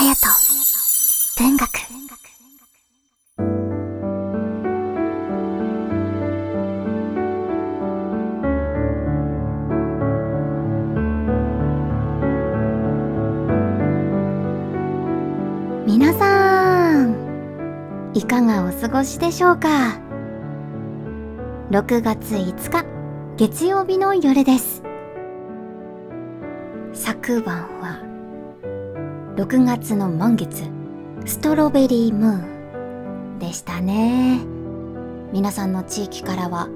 隼人文学。皆さんいかがお過ごしでしょうか？6月5日月曜日の夜です。昨晩は6月の満月ストロベリームーンでしたね。皆さんの地域からは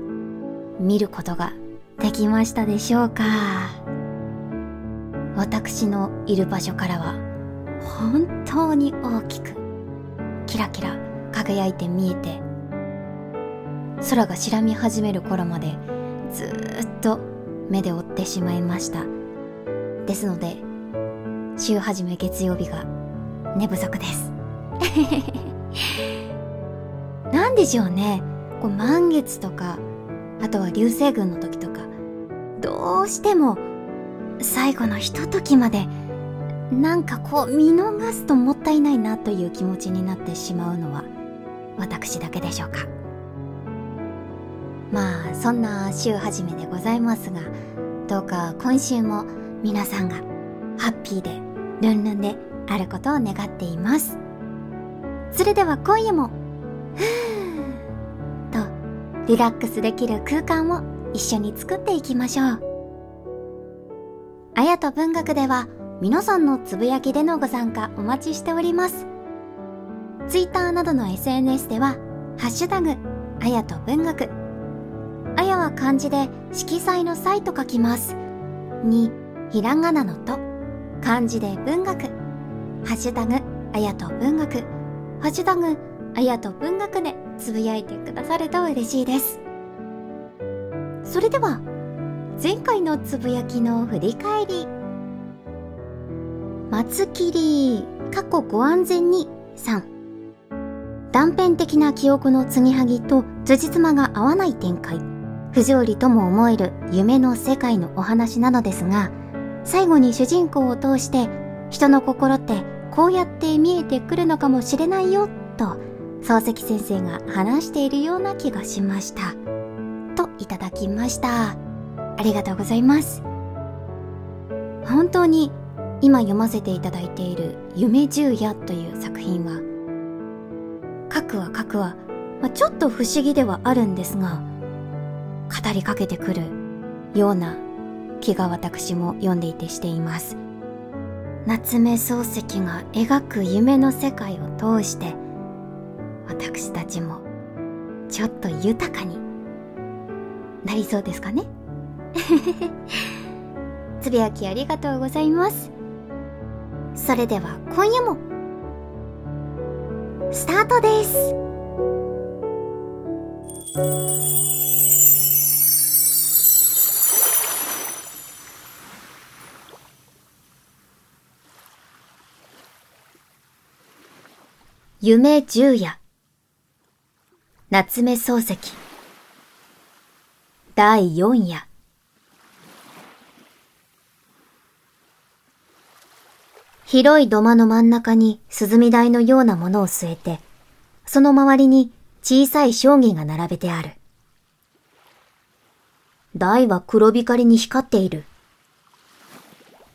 見ることができましたでしょうか？私のいる場所からは本当に大きくキラキラ輝いて見えて空が白み始める頃までずっと目で追ってしまいました。ですので週始め月曜日が寝不足です。なんでしょうね。こう満月とかあとは流星群の時とかどうしても最後のひとときまでなんかこう見逃すともったいないなという気持ちになってしまうのは私だけでしょうか。まあそんな週始めでございますがどうか今週も皆さんがハッピーでルンルンであることを願っています。それでは今夜もふーとリラックスできる空間を一緒に作っていきましょう。あやと文学では皆さんのつぶやきでのご参加お待ちしております。ツイッターなどの SNS ではハッシュタグあやと文学。あやは漢字で色彩の際と書きます。にひらがなのと。漢字で文学。ハッシュタグあやと文学。ハッシュタグあやと文学でつぶやいてくださると嬉しいです。それでは前回のつぶやきの振り返り。松切過去ご安全に3断片的な記憶の継ぎはぎと辻褄が合わない展開。不条理とも思える夢の世界のお話なのですが最後に主人公を通して人の心ってこうやって見えてくるのかもしれないよと漱石先生が話しているような気がしました。といただきました。ありがとうございます。本当に今読ませていただいている「夢十夜」という作品は書くは書くは、まあ、ちょっと不思議ではあるんですが語りかけてくるような気が私も読んでいてしています。夏目漱石が描く夢の世界を通して私たちもちょっと豊かに。なりそうですかね？つぶやきありがとうございます。それでは今夜もスタートです。夢十夜夏目漱石第四夜広い土間の真ん中に涼み台のようなものを据えて、その周りに小さい将棋が並べてある。台は黒光りに光っている。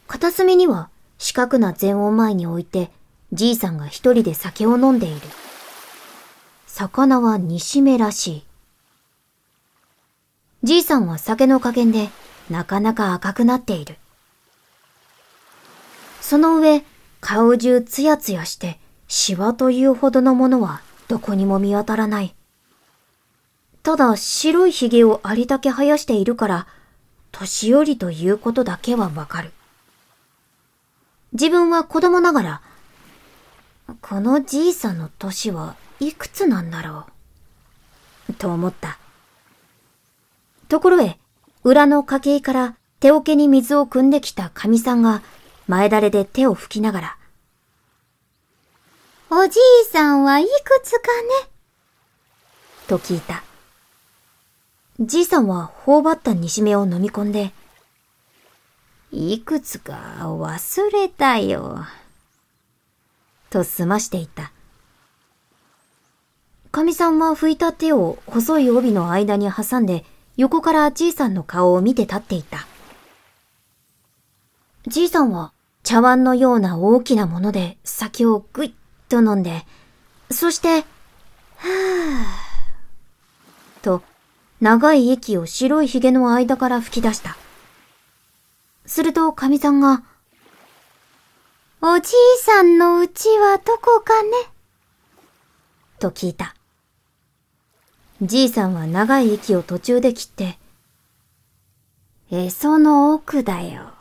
片隅には四角な禅を前に置いて、じいさんが一人で酒を飲んでいる。魚は煮しめらしい。じいさんは酒の加減でなかなか赤くなっている。その上、顔中ツヤツヤして、シワというほどのものはどこにも見当たらない。ただ白い髭をありだけ生やしているから、年寄りということだけはわかる。自分は子供ながら、このじいさんの年はいくつなんだろう？と思った。ところへ、裏の家系から手桶に水を汲んできた神さんが前だれで手を拭きながら。おじいさんはいくつかね？と聞いた。じいさんは頬張った煮しめを飲み込んで、いくつか忘れたよ。と済ましていた。かみさんは拭いた手を細い帯の間に挟んで横からじいさんの顔を見て立っていた。じいさんは茶碗のような大きなもので酒をぐいっと飲んで、そして、はぁ、と、長い息を白い髭の間から吹き出した。すると、かみさんが、おじいさんの家はどこかね？と聞いた。じいさんは長い息を途中で切って、へその奥だよ、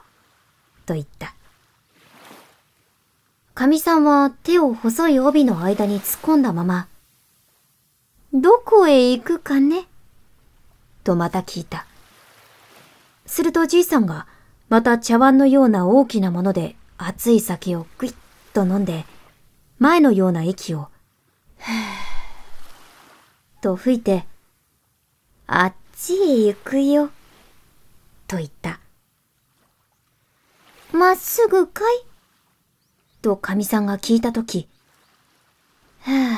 と言った。かみさんは手を細い帯の間に突っ込んだまま、どこへ行くかね？とまた聞いた。するとじいさんが、また茶碗のような大きなもので熱い酒をぐいっと飲んで、前のような息を、と吹いて、あっちへ行くよ、と言った。まっすぐかい？と神さんが聞いたとき、はぁ、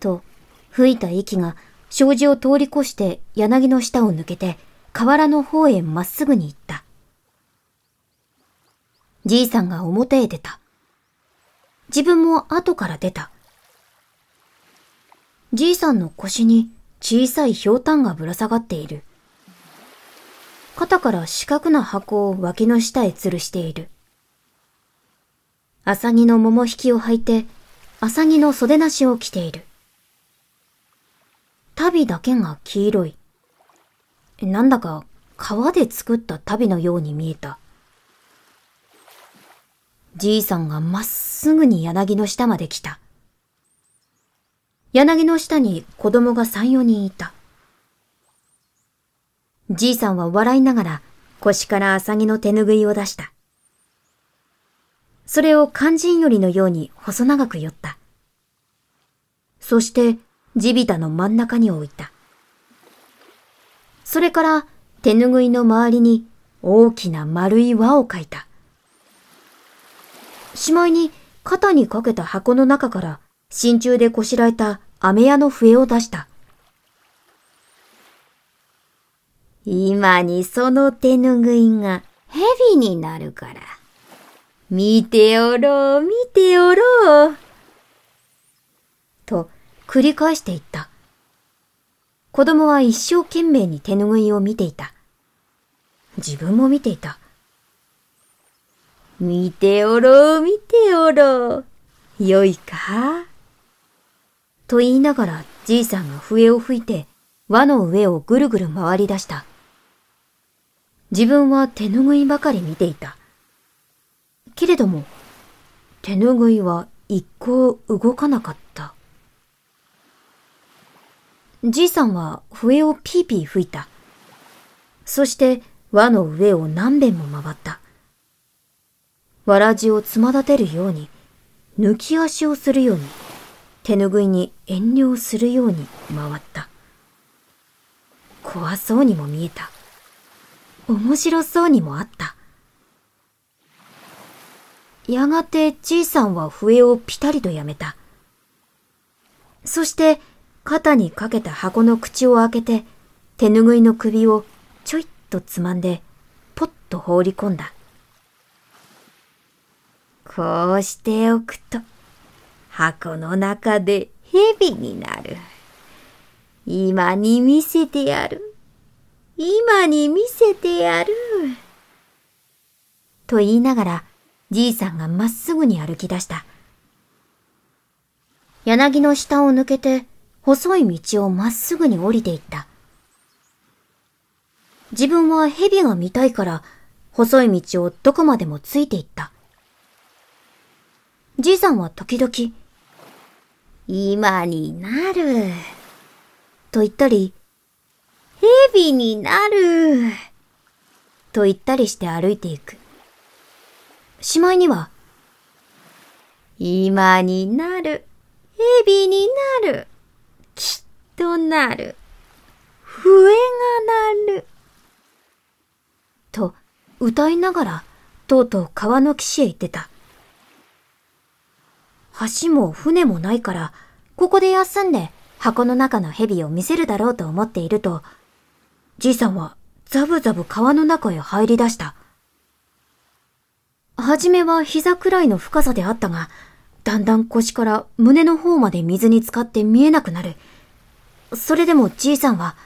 と吹いた息が障子を通り越して柳の下を抜けて河原の方へまっすぐに行った。じいさんが表へ出た。自分も後から出た。じいさんの腰に小さい氷炭がぶら下がっている。肩から四角な箱を脇の下へ吊るしている。アサギの桃引きを履いて、アサギの袖なしを着ている。足袋だけが黄色い。なんだか皮で作った足袋のように見えた。じいさんがまっすぐに柳の下まで来た。柳の下に子供が三、四人いた。じいさんは笑いながら腰からアサギの手ぬぐいを出した。それを肝心よりのように細長く寄った。そして地びたの真ん中に置いた。それから手ぬぐいの周りに大きな丸い輪を描いた。しまいに肩にかけた箱の中から真鍮でこしらえた飴屋の笛を出した。今にその手ぬぐいが蛇になるから。見ておろう、見ておろう。と繰り返していった。子供は一生懸命に手ぬぐいを見ていた。自分も見ていた。見ておろう、見ておろう。よいか？と言いながらじいさんが笛を吹いて輪の上をぐるぐる回り出した。自分は手ぬぐいばかり見ていた。けれども、手ぬぐいは一向動かなかった。じいさんは笛をピーピー吹いた。そして輪の上を何遍も回った。わらじをつま立てるように、抜き足をするように。手ぬぐいに遠慮するように回った。怖そうにも見えた。面白そうにもあった。やがてじいさんは笛をぴたりとやめた。そして肩にかけた箱の口を開けて手ぬぐいの首をちょいっとつまんでポッと放り込んだ。こうしておくと箱の中で蛇になる。今に見せてやる。今に見せてやる。と言いながら、じいさんがまっすぐに歩き出した。柳の下を抜けて、細い道をまっすぐに降りていった。自分は蛇が見たいから、細い道をどこまでもついていった。じいさんは時々、今になる。と言ったり、蛇になる。と言ったりして歩いていく。しまいには、今になる。蛇になる。きっとなる。笛が鳴る。と歌いながらとうとう川の岸へ行ってた。橋も船もないから、ここで休んで箱の中の蛇を見せるだろうと思っていると、じいさんはザブザブ川の中へ入り出した。はじめは膝くらいの深さであったが、だんだん腰から胸の方まで水に浸かって見えなくなる。それでもじいさんは、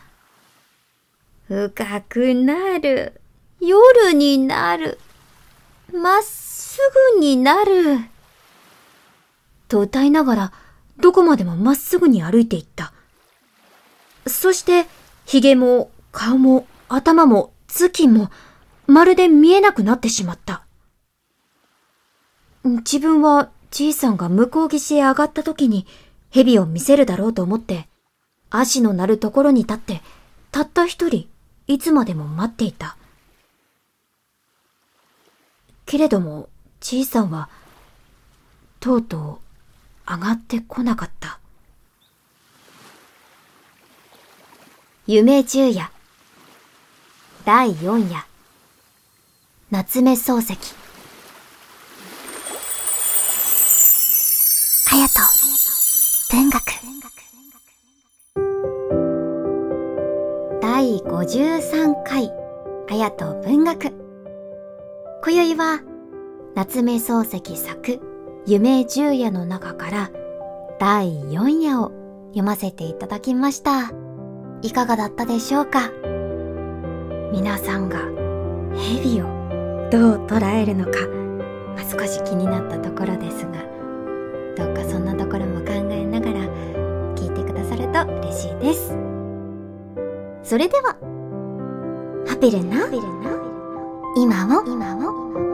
深くなる。夜になる。まっすぐになる。と歌いながら、どこまでもまっすぐに歩いていった。そして、髭も顔も頭も頭巾もまるで見えなくなってしまった。自分はじいさんが向こう岸へ上がった時に蛇を見せるだろうと思って、足の鳴るところに立って、たった一人、いつまでも待っていた。けれども、じいさんは、とうとう上がってこなかった。夢十夜。第四夜。夏目漱石。隼人。文学第53回。隼人文学。今宵は夏目漱石作。夢十夜の中から第4夜を読ませていただきました。いかがだったでしょうか？皆さんが蛇をどう捉えるのか、まあ、少し気になったところですが、どうかそんなところも考えながら聞いてくださると嬉しいです。それでは、ハピルな今を？今を？